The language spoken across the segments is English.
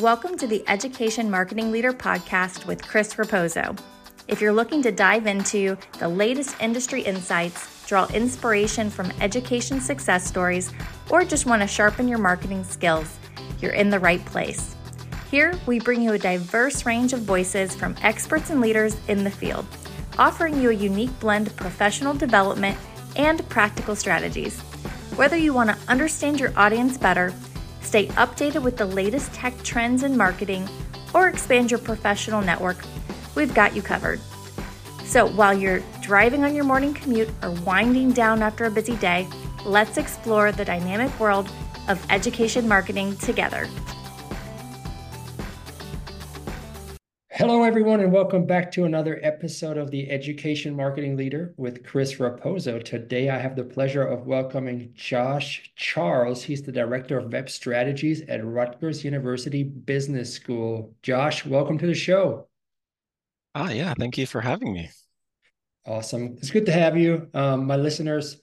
Welcome to the Education Marketing Leader podcast with Chris Raposo. If you're looking to dive into the latest industry insights, draw inspiration from education success stories, or just want to sharpen your marketing skills, you're in the right place. Here, we bring you a diverse range of voices from experts and leaders in the field, offering you a unique blend of professional development and practical strategies. Whether you want to understand your audience better, stay updated with the latest tech trends in marketing, or expand your professional network, we've got you covered. So while you're driving on your morning commute or winding down after a busy day, let's explore the dynamic world of education marketing together. Hello, everyone, and welcome back to another episode of the Education Marketing Leader with Chris Raposo. Today, I have the pleasure of welcoming Josh Charles. He's the Director of Web Strategies at Rutgers University Business School. Josh, welcome to the show. Ah, yeah, thank you for having me. Awesome. It's good to have you. Um, my listeners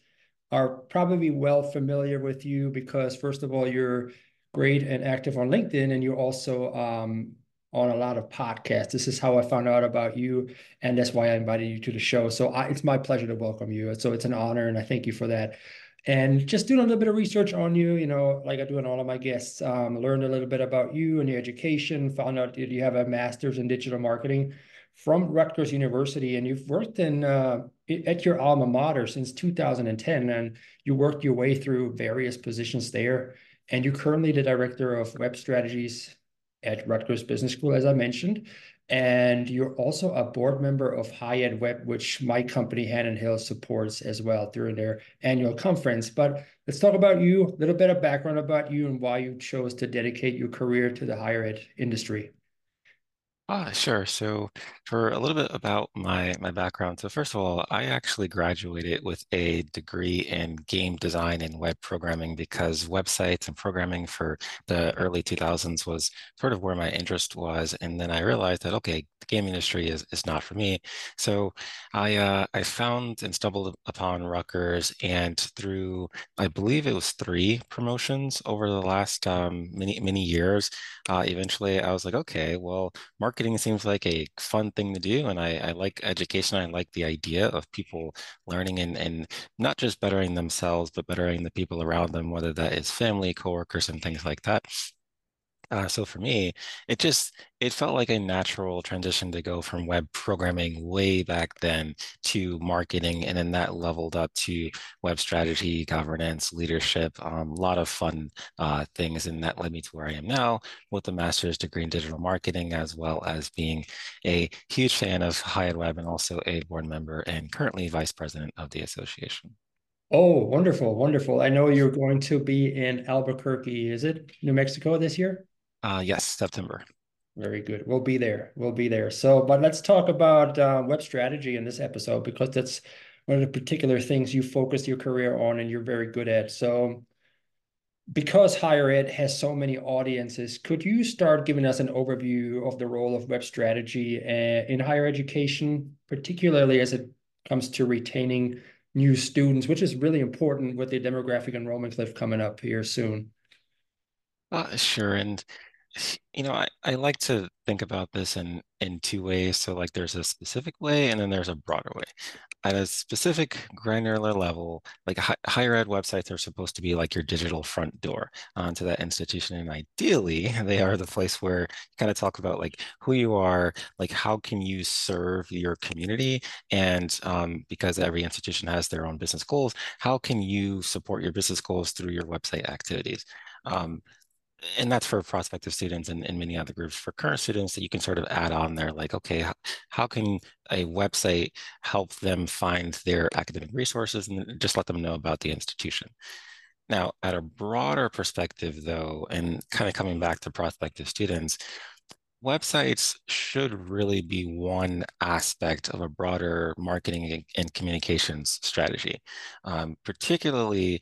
are probably well familiar with you because, first of all, you're great and active on LinkedIn, and you're also um, on a lot of podcasts. This is how I found out about you, and that's why I invited you to the show. So I, it's my pleasure to welcome you. So it's an honor, and I thank you for that. And just doing a little bit of research on you, you know, like I do on all of my guests, um, learned a little bit about you and your education, found out that you have a master's in digital marketing from Rutgers University, and you've worked in uh, at your alma mater since 2010, and you worked your way through various positions there. And you're currently the director of web strategies at Rutgers Business School, as I mentioned. And you're also a board member of HighEdWeb, which my company, Hannon Hill, supports as well during their annual conference. But let's talk about you, a little bit of background about you and why you chose to dedicate your career to the higher ed industry. Ah, sure. So for a little bit about my my background. So first of all, I actually graduated with a degree in game design and web programming because websites and programming for the early 2000s was sort of where my interest was. And then I realized that okay, the game industry is is not for me. So I uh, I found and stumbled upon Rutgers, and through I believe it was three promotions over the last um, many many years, uh, eventually I was like, okay, well, seems like a fun thing to do, and I, I like education. I like the idea of people learning and and not just bettering themselves, but bettering the people around them, whether that is family, coworkers, and things like that. Uh, so for me, it just it felt like a natural transition to go from web programming way back then to marketing, and then that leveled up to web strategy, governance, leadership, um, a lot of fun uh, things, and that led me to where I am now with a master's degree in digital marketing, as well as being a huge fan of Ed Web and also a board member and currently vice president of the association. Oh, wonderful, wonderful. I know you're going to be in Albuquerque, is it New Mexico this year? Uh, yes, September. Very good. We'll be there. We'll be there. So, but let's talk about uh, web strategy in this episode because that's one of the particular things you focused your career on and you're very good at. So, because higher ed has so many audiences, could you start giving us an overview of the role of web strategy uh, in higher education, particularly as it comes to retaining new students, which is really important with the demographic enrollment cliff coming up here soon? Uh, sure. And you know, I, I like to think about this in in two ways. So like there's a specific way and then there's a broader way. At a specific granular level, like hi higher ed websites are supposed to be like your digital front door onto that institution. And ideally, they are the place where you kind of talk about like who you are, like how can you serve your community? And um, because every institution has their own business goals, how can you support your business goals through your website activities? Um, and that's for prospective students and, and many other groups. For current students that you can sort of add on there like okay how, how can a website help them find their academic resources and just let them know about the institution? Now at a broader perspective though and kind of coming back to prospective students websites should really be one aspect of a broader marketing and communications strategy. Um, particularly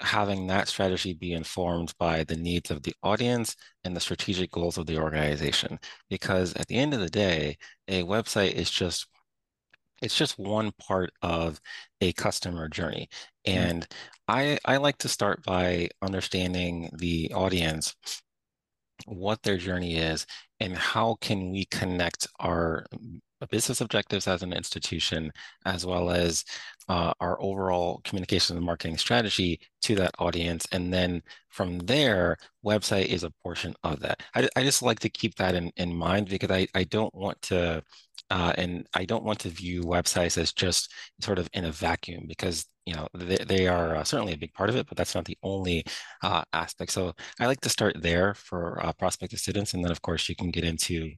having that strategy be informed by the needs of the audience and the strategic goals of the organization. Because at the end of the day, a website is just it's just one part of a customer journey. Mm-hmm. And. I, I like to start by understanding the audience what their journey is and how can we connect our business objectives as an institution, as well as uh, our overall communication and marketing strategy to that audience. And then from there, website is a portion of that. I, I just like to keep that in, in mind because I, I don't want to, uh, and I don't want to view websites as just sort of in a vacuum because you know they, they are uh, certainly a big part of it, but that's not the only uh, aspect. So I like to start there for uh, prospective students, and then of course you can get into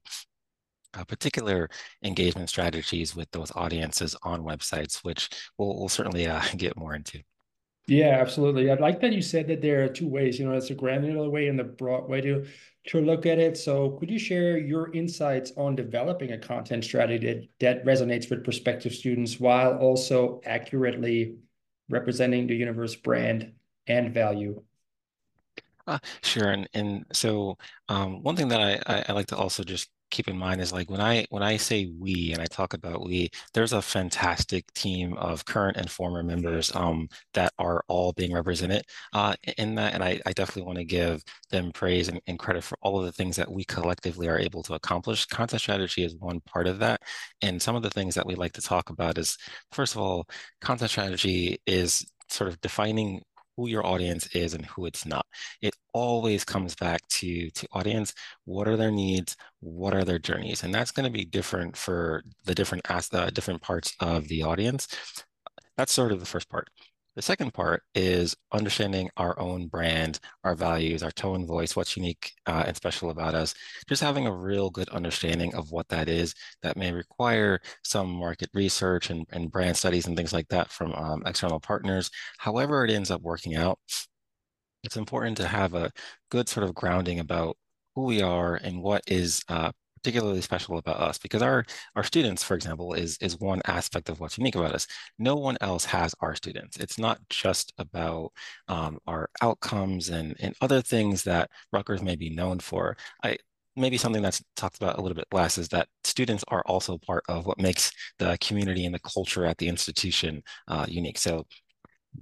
uh, particular engagement strategies with those audiences on websites, which we'll, we'll certainly uh, get more into. Yeah, absolutely. I like that you said that there are two ways. You know, it's a granular way and the broad way to to look at it. So, could you share your insights on developing a content strategy that, that resonates with prospective students while also accurately representing the universe brand and value? Uh, sure, and and so um, one thing that I, I, I like to also just keep in mind is like when I when I say we and I talk about we, there's a fantastic team of current and former members um, that are all being represented uh, in that, and I, I definitely want to give them praise and, and, credit for all of the things that we collectively are able to accomplish. Content strategy is one part of that, and some of the things that we like to talk about is first of all, content strategy is sort of defining who your audience is and who it's not. It always comes back to to audience. What are their needs? What are their journeys? And that's going to be different for the different as the different parts of the audience. That's sort of the first part. The second part is understanding our own brand, our values, our tone, voice, what's unique uh, and special about us. Just having a real good understanding of what that is that may require some market research and, and brand studies and things like that from um, external partners. However, it ends up working out, it's important to have a good sort of grounding about who we are and what is uh, particularly special about us because our our students for example is is one aspect of what's unique about us. No one else has our students. It's not just about um, our outcomes and and other things that Rutgers may be known for. I maybe something that's talked about a little bit less is that students are also part of what makes the community and the culture at the institution uh, unique. So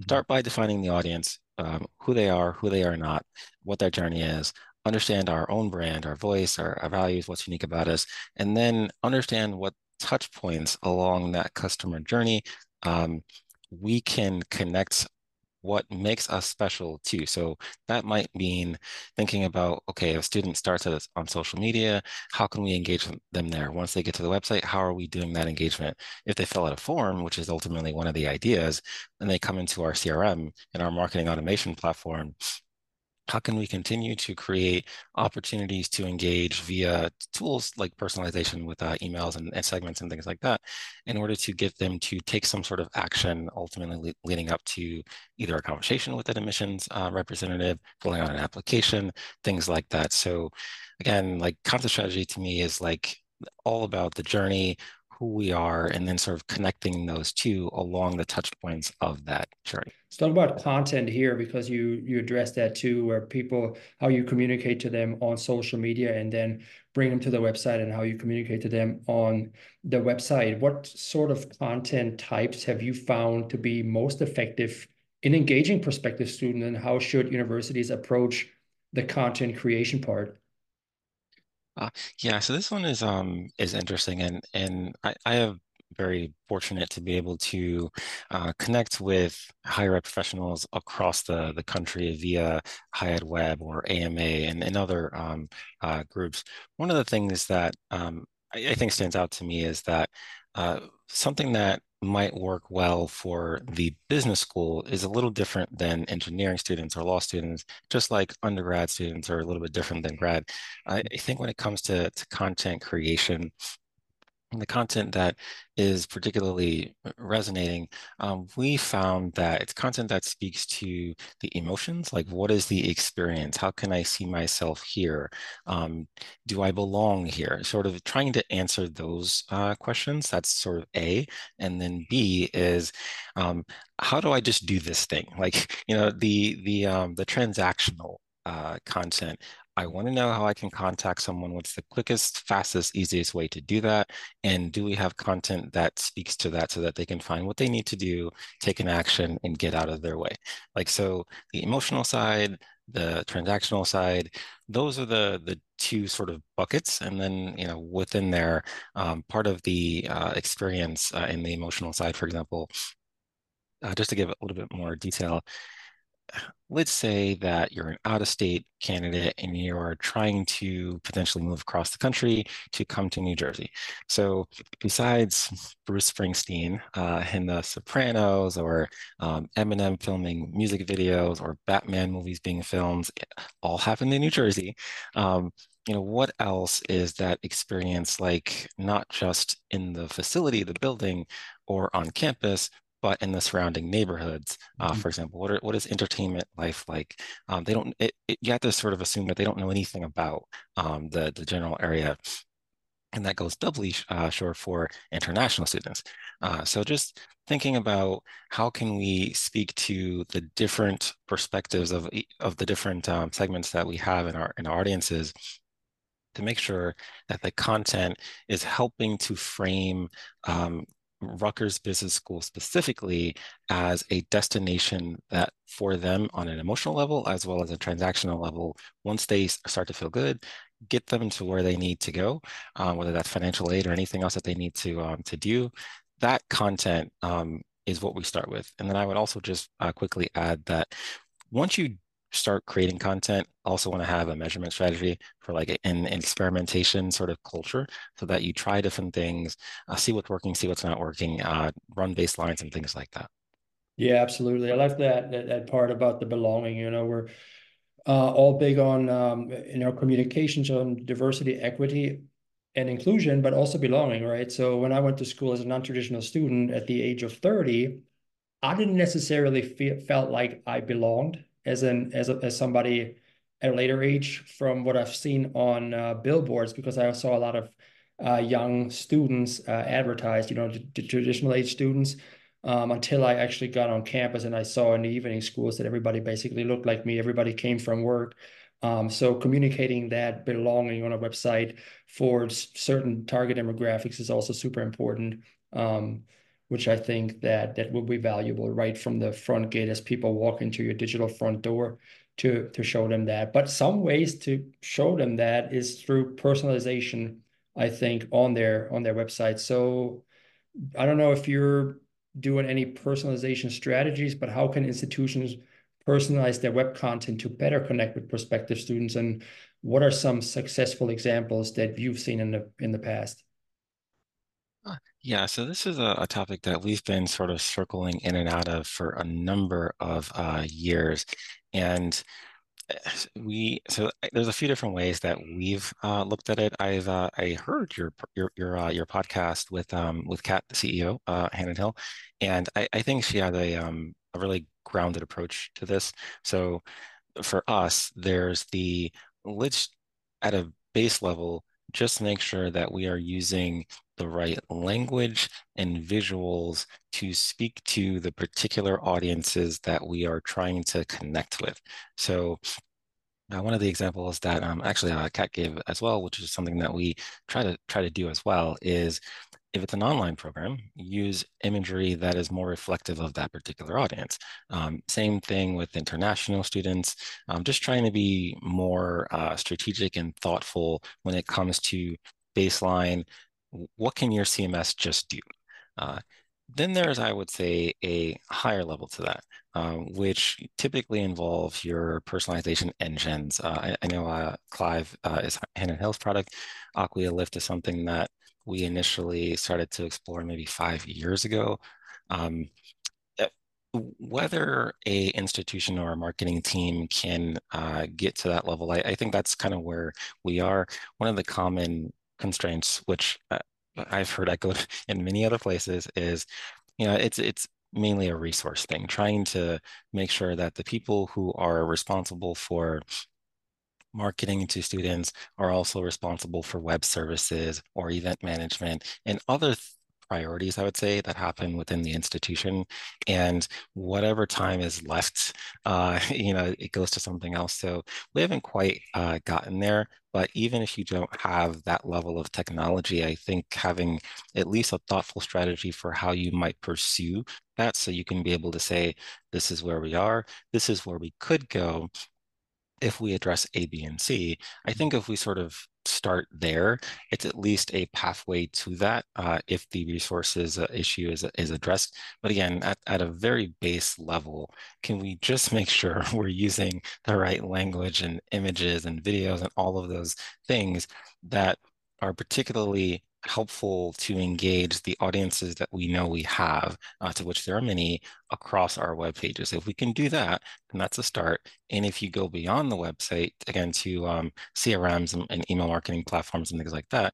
start by defining the audience um, who they are who they are not what their journey is understand our own brand, our voice, our, our values, what's unique about us, and then understand what touch points along that customer journey um, we can connect what makes us special too. So that might mean thinking about, okay, if a student starts us on social media, how can we engage them there? Once they get to the website, how are we doing that engagement? If they fill out a form, which is ultimately one of the ideas, and they come into our CRM and our marketing automation platform, how can we continue to create opportunities to engage via tools like personalization with uh, emails and, and, segments and things like that in order to get them to take some sort of action ultimately leading up to either a conversation with an admissions uh, representative filling out an application things like that. So again like content strategy to me is like all about the journey who we are and then sort of connecting those two along the touch points of that journey. Let's talk about content here because you you address that too, where people how you communicate to them on social media and then bring them to the website and how you communicate to them on the website. What sort of content types have you found to be most effective in engaging prospective students and how should universities approach the content creation part? Uh, yeah, so this one is um is interesting, and and I, I have very fortunate to be able to uh, connect with higher ed professionals across the, the country via HighEdWeb or AMA and, and other um, uh, groups. One of the things that um, I, I, think stands out to me is that uh, something that might work well for the business school is a little different than engineering students or law students, just like undergrad students are a little bit different than grad. I, think when it comes to, to content creation, the content that is particularly resonating, um, we found that it's content that speaks to the emotions, like what is the experience? How can I see myself here? Um, do I belong here? Sort of trying to answer those uh, questions. That's sort of A. And then B is um, how do I just do this thing? Like, you know, the the um, the transactional uh, content I want to know how I can contact someone. What's the quickest, fastest, easiest way to do that? And do we have content that speaks to that so that they can find what they need to do, take an action, and get out of their way? Like, so the emotional side, the transactional side, those are the the two sort of buckets. And then, you know, within there, um, part of the uh, experience uh, in the emotional side, for example, uh, just to give a little bit more detail, let's say that you're an out-of-state candidate and you are trying to potentially move across the country to come to New Jersey. So besides Bruce Springsteen uh, in The Sopranos or um, Eminem filming music videos or Batman movies being filmed, all happen in New Jersey. Um, you know, what else is that experience like, not just in the facility, the building, or on campus, but in the surrounding neighborhoods, uh, mm-hmm. for example, what are, what is entertainment life like? Um, they don't. It, it, you have to sort of assume that they don't know anything about um, the the general area, and that goes doubly uh, sure for international students. Uh, so just thinking about how can we speak to the different perspectives of of the different um, segments that we have in our in our audiences to make sure that the content is helping to frame um, Rutgers Business School specifically as a destination that for them on an emotional level as well as a transactional level, once they start to feel good, get them to where they need to go, uh, whether that's financial aid or anything else that they need to um, to do. That content um, is what we start with. And then I would also just uh, quickly add that once you start creating content, also want to have a measurement strategy for like an, experimentation sort of culture so that you try different things, uh, see what's working, see what's not working, uh, run baselines and things like that. Yeah, absolutely. I like that, that, that part about the belonging, you know, we're uh, all big on, um, you know, communications on diversity, equity, and inclusion, but also belonging, right? So when I went to school as a non-traditional student at the age of 30, I didn't necessarily feel felt like I belonged as an as a, as somebody at a later age from what I've seen on uh, billboards because I saw a lot of uh, young students uh, advertised, you know, traditional age students. Um, until I actually got on campus and I saw in the evening schools that everybody basically looked like me. Everybody came from work. Um, so communicating that belonging on a website for certain target demographics is also super important. Um, which I think that that will be valuable right from the front gate as people walk into your digital front door to to show them that. But some ways to show them that is through personalization, I think, on their on their website. So I don't know if you're doing any personalization strategies, but how can institutions personalize their web content to better connect with prospective students and what are some successful examples that you've seen in the in the past? Yeah, so this is a, a, topic that we've been sort of circling in and out of for a number of uh, years. And eh, we so eh, there's a few different ways that we've uh, looked at it. I've uh, I heard your your your uh, your podcast with um with Kat, the CEO, uh, Hannon Hill, and I, I think she had a um a really grounded approach to this. So for us, there's the let's at a base level just make sure that we are using the right language and visuals to speak to the particular audiences that we are trying to connect with. So uh, one of the examples that um, actually uh, Kat gave as well, which is something that we try to try to do as well, is if it's an online program, use imagery that is more reflective of that particular audience. Um, same thing with international students, um, just trying to be more uh, strategic and thoughtful when it comes to baseline what can your CMS just do? Uh, then there's, I would say, a higher level to that, um, which typically involves your personalization engines. Uh, I, I, know uh, Clive uh, is Hannon Hill's product. Acquia Lift is something that we initially started to explore maybe five years ago. Um, eh, whether a institution or a marketing team can uh, get to that level, I, I, think that's kind of where we are. One of the common constraints, which uh, I've heard echoed in many other places, is you know it's it's mainly a resource thing, trying to make sure that the people who are responsible for marketing to students are also responsible for web services or event management and other priorities, I would say, that happen within the institution. And whatever time is left, uh, you know, it goes to something else. So we haven't quite uh, gotten there. But even if you don't have that level of technology, I think having at least a thoughtful strategy for how you might pursue that so you can be able to say, this is where we are, this is where we could go, if we address A, B, and C, I think if we sort of start there, it's at least a pathway to that uh, if the resources uh, issue is, is addressed. But again, at, at a very base level, can we just make sure we're using the right language and images and videos and all of those things that are particularly helpful to engage the audiences that we know we have, uh, to which there are many across our web pages. If we can do that, then that's a start. And if you go beyond the website, again, to um, CRMs and, and, email marketing platforms and things like that,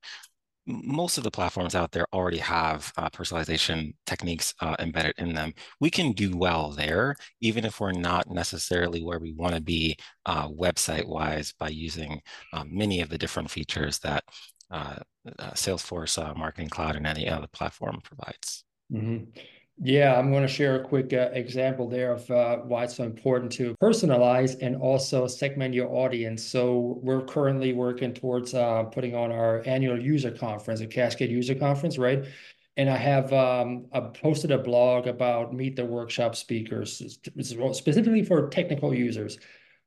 most of the platforms out there already have uh, personalization techniques uh, embedded in them. We can do well there, even if we're not necessarily where we want to be uh, website-wise by using um, many of the different features that Salesforce uh, Marketing Cloud and any other platform provides. Mm-hmm. Yeah, I'm going to share a quick uh, example there of uh, why it's so important to personalize and also segment your audience. So we're currently working towards uh, putting on our annual user conference, a Cascade user conference, right? And I have um, I posted a blog about meet the workshop speakers, specifically for technical users.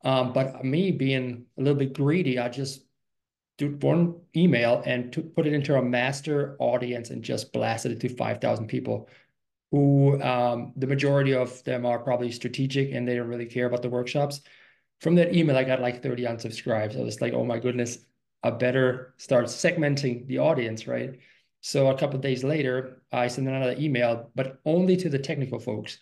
Um, but me being a little bit greedy, I just do one email and to put it into a master audience and just blasted it to 5,000 people who um, the majority of them are probably strategic and they don't really care about the workshops. From that email, I got like 30 unsubscribes. I was like, oh my goodness, I better start segmenting the audience, right? So a couple days later, I sent another email, but only to the technical folks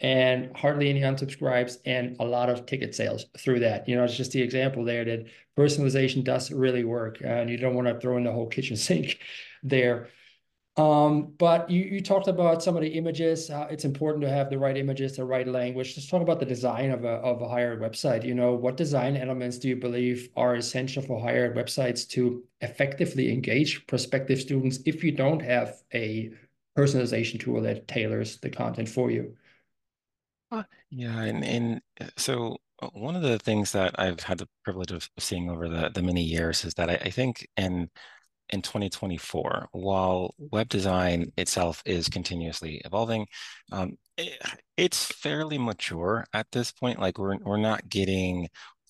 and hardly any unsubscribes and a lot of ticket sales through that. You know, it's just the example there that personalization does really work and you don't want to throw in the whole kitchen sink there. Um, but you, you talked about some of the images. Uh, it's important to have the right images, the right language. Let's talk about the design of a, of a higher website. You know, what design elements do you believe are essential for higher websites to effectively engage prospective students if you don't have a personalization tool that tailors the content for you? Yeah, and and uh, so uh, one of the things that I've had the privilege of seeing over the the many years is that I, I think in in 2024, while web design itself is continuously evolving, um, it, it's fairly mature at this point. Like we're we're not getting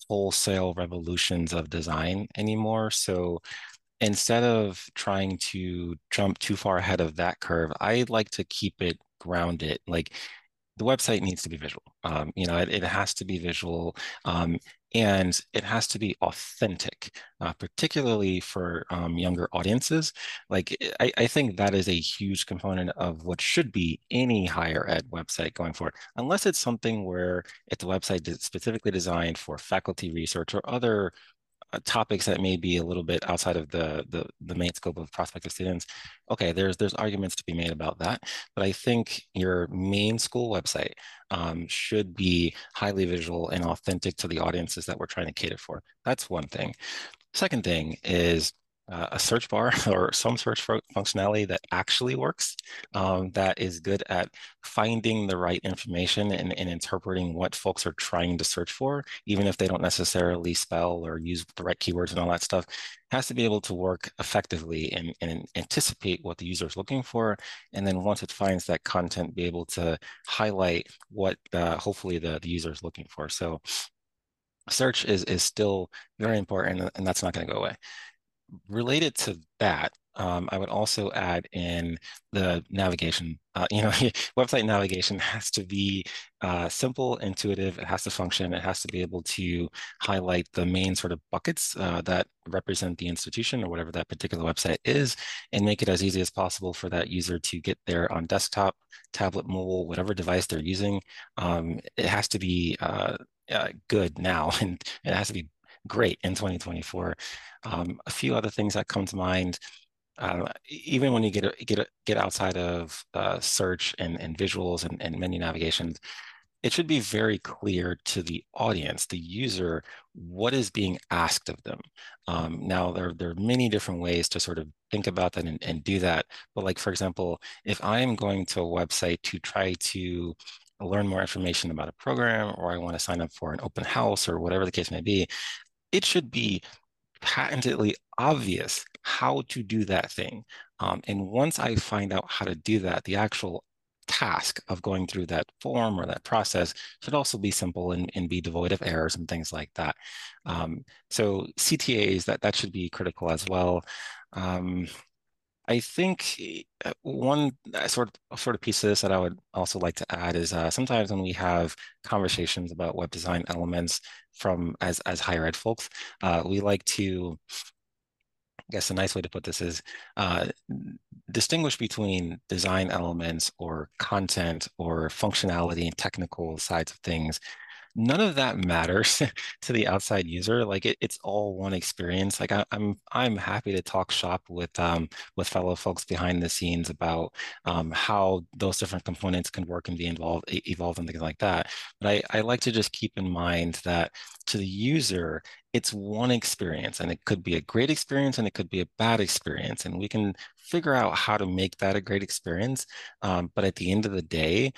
wholesale revolutions of design anymore. So instead of trying to jump too far ahead of that curve, I like to keep it grounded. Like the website needs to be visual. Um, you know, it, it, has to be visual um, and it has to be authentic, uh, particularly for um, younger audiences. Like, I, I, think that is a huge component of what should be any higher ed website going forward, unless it's something where it's a website specifically designed for faculty research or other topics that may be a little bit outside of the, the, the main scope of prospective students, okay, there's there's arguments to be made about that. But I think your main school website um, should be highly visual and authentic to the audiences that we're trying to cater for. That's one thing. Second thing is uh, a search bar or some search functionality that actually works, um, that is good at finding the right information and, and, interpreting what folks are trying to search for, even if they don't necessarily spell or use the right keywords and all that stuff, has to be able to work effectively and, and anticipate what the user is looking for. And then once it finds that content, be able to highlight what uh, hopefully the, the user is looking for. So search is, is still very important and that's not going to go away related to that, um, I would also add in the navigation. Uh, you know, website navigation has to be uh, simple, intuitive. It has to function. It has to be able to highlight the main sort of buckets uh, that represent the institution or whatever that particular website is, and make it as easy as possible for that user to get there on desktop, tablet, mobile, whatever device they're using. Um, it has to be uh, uh, good now, and it has to be great in 2024. Um, a few other things that come to mind, uh, even when you get get get outside of uh, search and, and visuals and, and menu navigations, it should be very clear to the audience, the user, what is being asked of them. Um, now, there, there are many different ways to sort of think about that and, and do that. But like, for example, if I am going to a website to try to learn more information about a program, or I want to sign up for an open house or whatever the case may be, it should be patently obvious how to do that thing. Um, and once I find out how to do that, the actual task of going through that form or that process should also be simple and, and be devoid of errors and things like that. Um, so CTAs, that, that should be critical as well. Um, I think uh, one uh, sort of sort of piece of this that I would also like to add is uh, sometimes when we have conversations about web design elements from as as higher ed folks, uh, we like to I guess a nice way to put this is uh, distinguish between design elements or content or functionality and technical sides of things none of that matters to the outside user. Like it, it's all one experience. Like I, am I'm, I'm happy to talk shop with um, with fellow folks behind the scenes about um, how those different components can work and be involved, evolve, and things like that. But I, I like to just keep in mind that to the user, it's one experience, and it could be a great experience, and it could be a bad experience, and we can figure out how to make that a great experience. Um, but at the end of the day,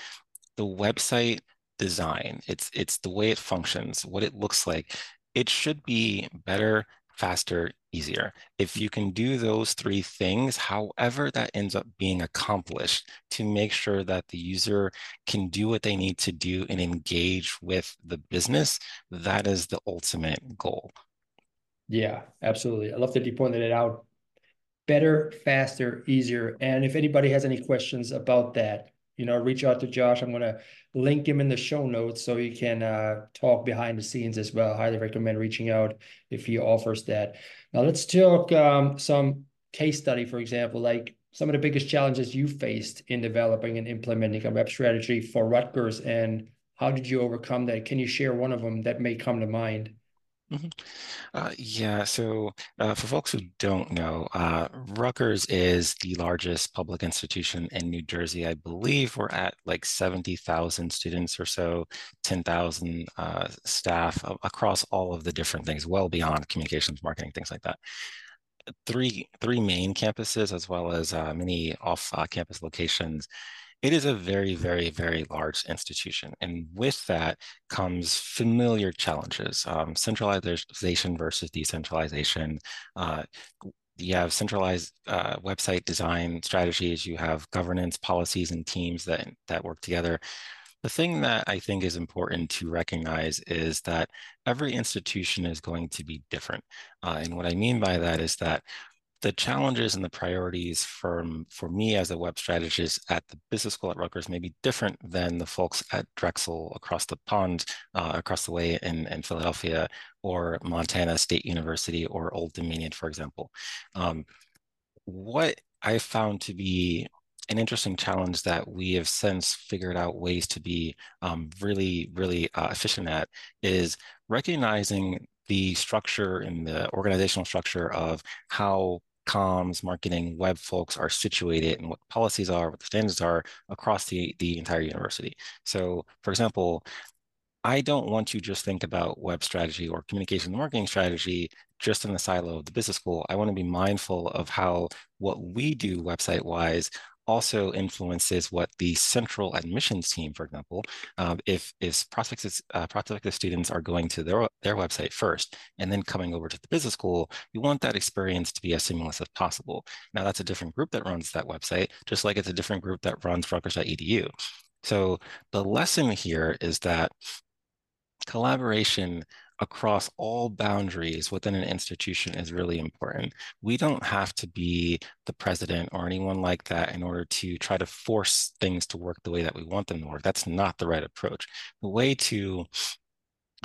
the website design. It's it's the way it functions, what it looks like. It should be better, faster, easier. If you can do those three things, however that ends up being accomplished to make sure that the user can do what they need to do and engage with the business, that is the ultimate goal. Yeah, absolutely. I love that you pointed it out. Better, faster, easier. And if anybody has any questions about that, you know, reach out to Josh. I'm going to link him in the show notes so you can uh, talk behind the scenes as well. Highly recommend reaching out if he offers that. Now, let's talk um, some case study, for example, like some of the biggest challenges you faced in developing and implementing a web strategy for Rutgers, and how did you overcome that? Can you share one of them that may come to mind? Mm-hmm. Uh, yeah, so uh, for folks who don't know, uh, Rutgers is the largest public institution in New Jersey. I believe we're at like 70,000 students or so, 10,000 uh, staff across all of the different things, well beyond communications, marketing, things like that. Three, three main campuses, as well as uh, many off-campus uh, locations it is a very, very, very large institution. And with that comes familiar challenges, um, centralization versus decentralization. Uh, you have centralized uh, website design strategies, you have governance policies and teams that, that work together. The thing that I think is important to recognize is that every institution is going to be different. Uh, and what I mean by that is that the challenges and the priorities from for me as a web strategist at the business school at Rutgers may be different than the folks at Drexel across the pond, uh, across the way in, in Philadelphia, or Montana State University, or Old Dominion, for example. Um, what I found to be an interesting challenge that we have since figured out ways to be um, really, really uh, efficient at is recognizing the structure and the organizational structure of how comms, marketing, web folks are situated and what policies are, what the standards are across the, the entire university. So for example, I don't want you just think about web strategy or communication and marketing strategy just in the silo of the business school. I want to be mindful of how what we do website wise also influences what the central admissions team, for example, um, if if prospective, uh, prospective students are going to their their website first and then coming over to the business school, you want that experience to be as seamless as possible. Now that's a different group that runs that website, just like it's a different group that runs Rutgers.edu. So the lesson here is that collaboration across all boundaries within an institution is really important. We don't have to be the president or anyone like that in order to try to force things to work the way that we want them to work. That's not the right approach. The way to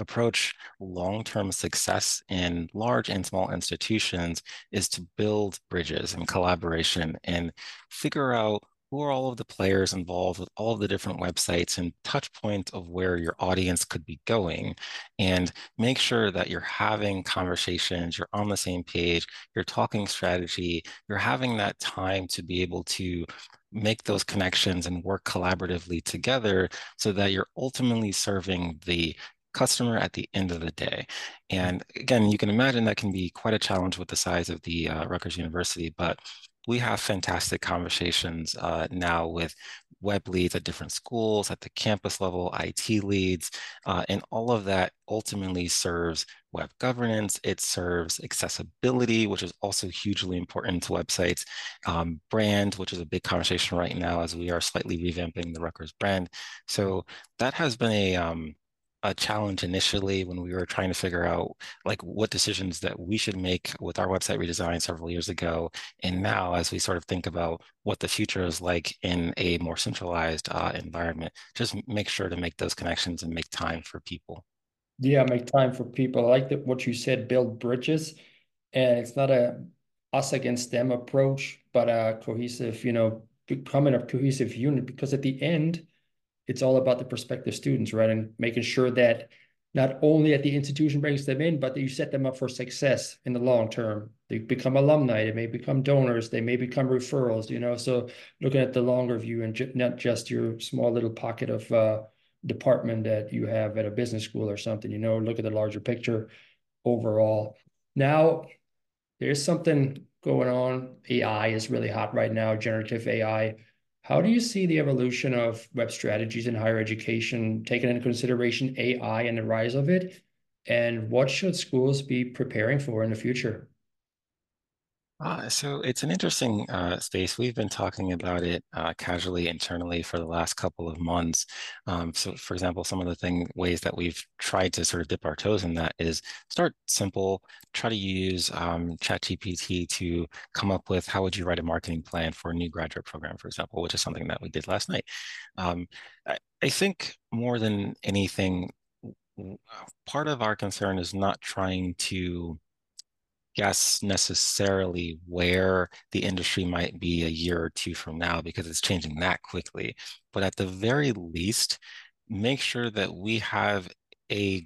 approach long-term success in large and small institutions is to build bridges and collaboration and figure out who are all of the players involved with all of the different websites and touch points of where your audience could be going and make sure that you're having conversations you're on the same page you're talking strategy you're having that time to be able to make those connections and work collaboratively together so that you're ultimately serving the customer at the end of the day. And again, you can imagine that can be quite a challenge with the size of the uh, Rutgers University, but we have fantastic conversations uh, now with web leads at different schools, at the campus level, IT leads, uh, and all of that ultimately serves web governance. It serves accessibility, which is also hugely important to websites, um, brand, which is a big conversation right now as we are slightly revamping the Rutgers brand. So that has been a um, a challenge initially when we were trying to figure out like what decisions that we should make with our website redesign several years ago. And now as we sort of think about what the future is like in a more centralized uh, environment just make sure to make those connections and make time for people. Yeah make time for people. I like that what you said build bridges. And it's not a us against them approach but a cohesive you know becoming a cohesive unit because at the end it's all about the prospective students, right? And making sure that not only that the institution brings them in, but that you set them up for success in the long term. They become alumni, they may become donors, they may become referrals, you know. So looking at the longer view and ju not just your small little pocket of uh, department that you have at a business school or something, you know, look at the larger picture overall. Now, there's something going on. AI is really hot right now, generative AI. How do you see the evolution of web strategies in higher education, taking into consideration AI and the rise of it? And what should schools be preparing for in the future? Uh, so it's an interesting uh, space. We've been talking about it uh, casually internally for the last couple of months. Um, so, for example, some of the thing ways that we've tried to sort of dip our toes in that is start simple. Try to use um, ChatGPT to come up with how would you write a marketing plan for a new graduate program, for example, which is something that we did last night. Um, I, I think more than anything, part of our concern is not trying to guess necessarily where the industry might be a year or two from now because it's changing that quickly. But at the very least, make sure that we have a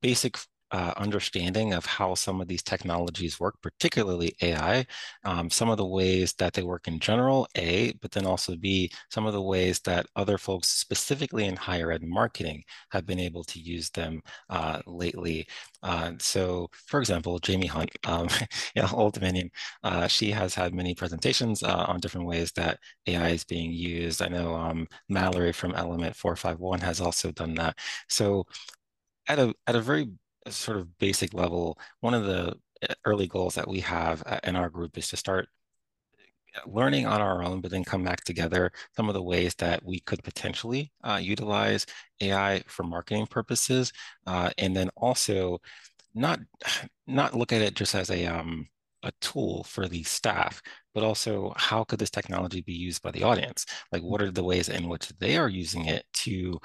basic uh, understanding of how some of these technologies work, particularly AI, um, some of the ways that they work in general, A, but then also B, some of the ways that other folks, specifically in higher ed marketing, have been able to use them uh, lately. Uh, so, for example, Jaime Hunt, um, you Old Dominion, uh, she has had many presentations uh, on different ways that AI is being used. I know um, Mallory from Element 451 has also done that. So, at a at a very sort of basic level, one of the uh, early goals that we have uh, in our group is to start uh, learning on our own, but then come back together some of the ways that we could potentially uh, utilize AI for marketing purposes, uh, and then also not not look at it just as a um, a tool for the staff, but also how could this technology be used by the audience? Like, what are the ways in which they are using it to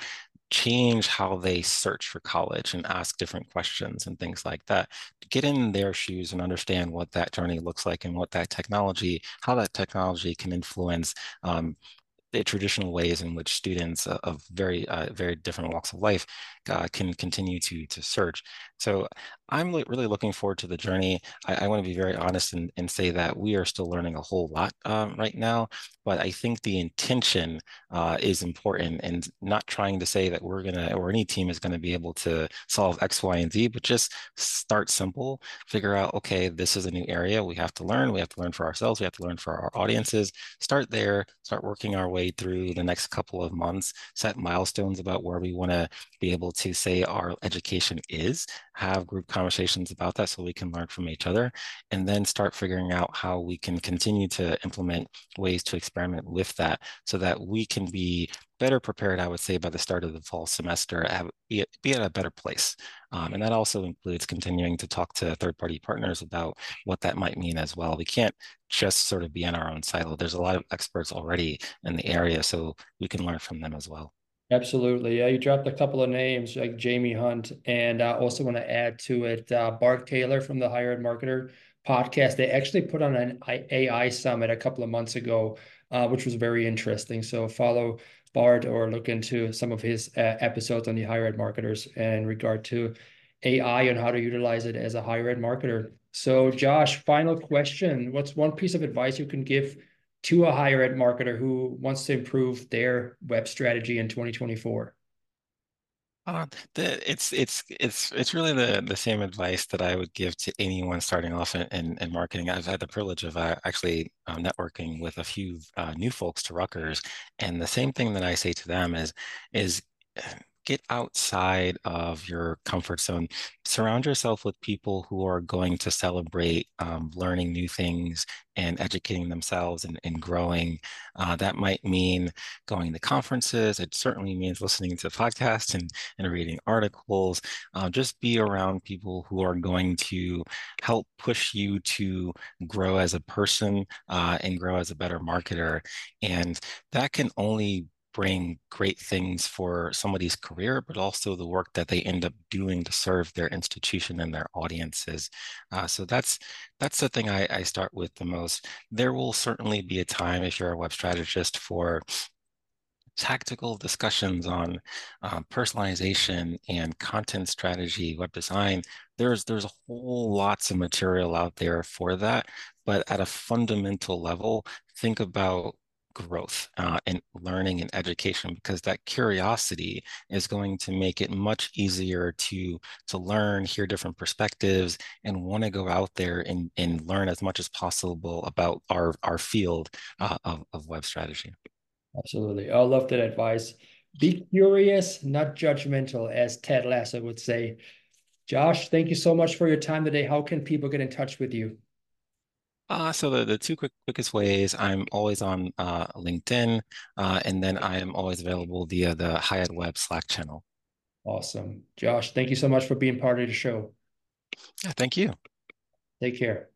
change how they search for college and ask different questions and things like that. Get in their shoes and understand what that journey looks like and what that technology, how that technology can influence um, the traditional ways in which students of very uh, very different walks of life uh, can continue to to search. So I'm really looking forward to the journey. I, I want to be very honest and, and say that we are still learning a whole lot um, right now, but I think the intention uh, is important and not trying to say that we're gonna or any team is gonna be able to solve X, Y, and Z, but just start simple, figure out okay, this is a new area we have to learn. We have to learn for ourselves. We have to learn for our audiences. Start there. Start working our way through the next couple of months. Set milestones about where we want to be able to say our education is, have group conversations about that so we can learn from each other, and then start figuring out how we can continue to implement ways to experiment with that so that we can be better prepared, I would say, by the start of the fall semester, be, be at a better place. Um, and that also includes continuing to talk to third party partners about what that might mean as well. We can't just sort of be in our own silo. There's a lot of experts already in the area, so we can learn from them as well. Absolutely. Yeah, you dropped a couple of names like Jaime Hunt, and I also want to add to it uh, Bart Caylor from the Higher Ed Marketer podcast. They actually put on an AI summit a couple of months ago, uh, which was very interesting. So follow Bart or look into some of his uh, episodes on the higher ed marketers in regard to AI and how to utilize it as a higher ed marketer. So, Josh, final question. What's one piece of advice you can give to a higher ed marketer who wants to improve their web strategy in 2024? Uh, the, it's it's it's it's really the the same advice that I would give to anyone starting off in, in, in marketing. I've had the privilege of uh, actually um, networking with a few uh, new folks to Rutgers, and the same thing that I say to them is is get outside of your comfort zone. Surround yourself with people who are going to celebrate um, learning new things and educating themselves and, and growing. Uh, that might mean going to conferences. It certainly means listening to podcasts and, and reading articles. Uh, just be around people who are going to help push you to grow as a person uh, and grow as a better marketer. And that can only bring great things for somebody's career, but also the work that they end up doing to serve their institution and their audiences. Uh, so that's that's the thing I, I start with the most. There will certainly be a time if you're a web strategist for tactical discussions on uh, personalization and content strategy, web design. There's there's a whole lots of material out there for that, but at a fundamental level, think about growth uh, and learning and education because that curiosity is going to make it much easier to to learn hear different perspectives and want to go out there and, and learn as much as possible about our our field uh, of, of web strategy. Absolutely. I love that advice. Be curious not judgmental as ted lasso would say. Josh thank you so much for your time today. How can people get in touch with you uh, so the, the two quick quickest ways, I'm always on uh, LinkedIn, uh, and then I am always available via the HighEdWeb Slack channel. Awesome. Josh, thank you so much for being part of the show. Yeah, thank you. Take care.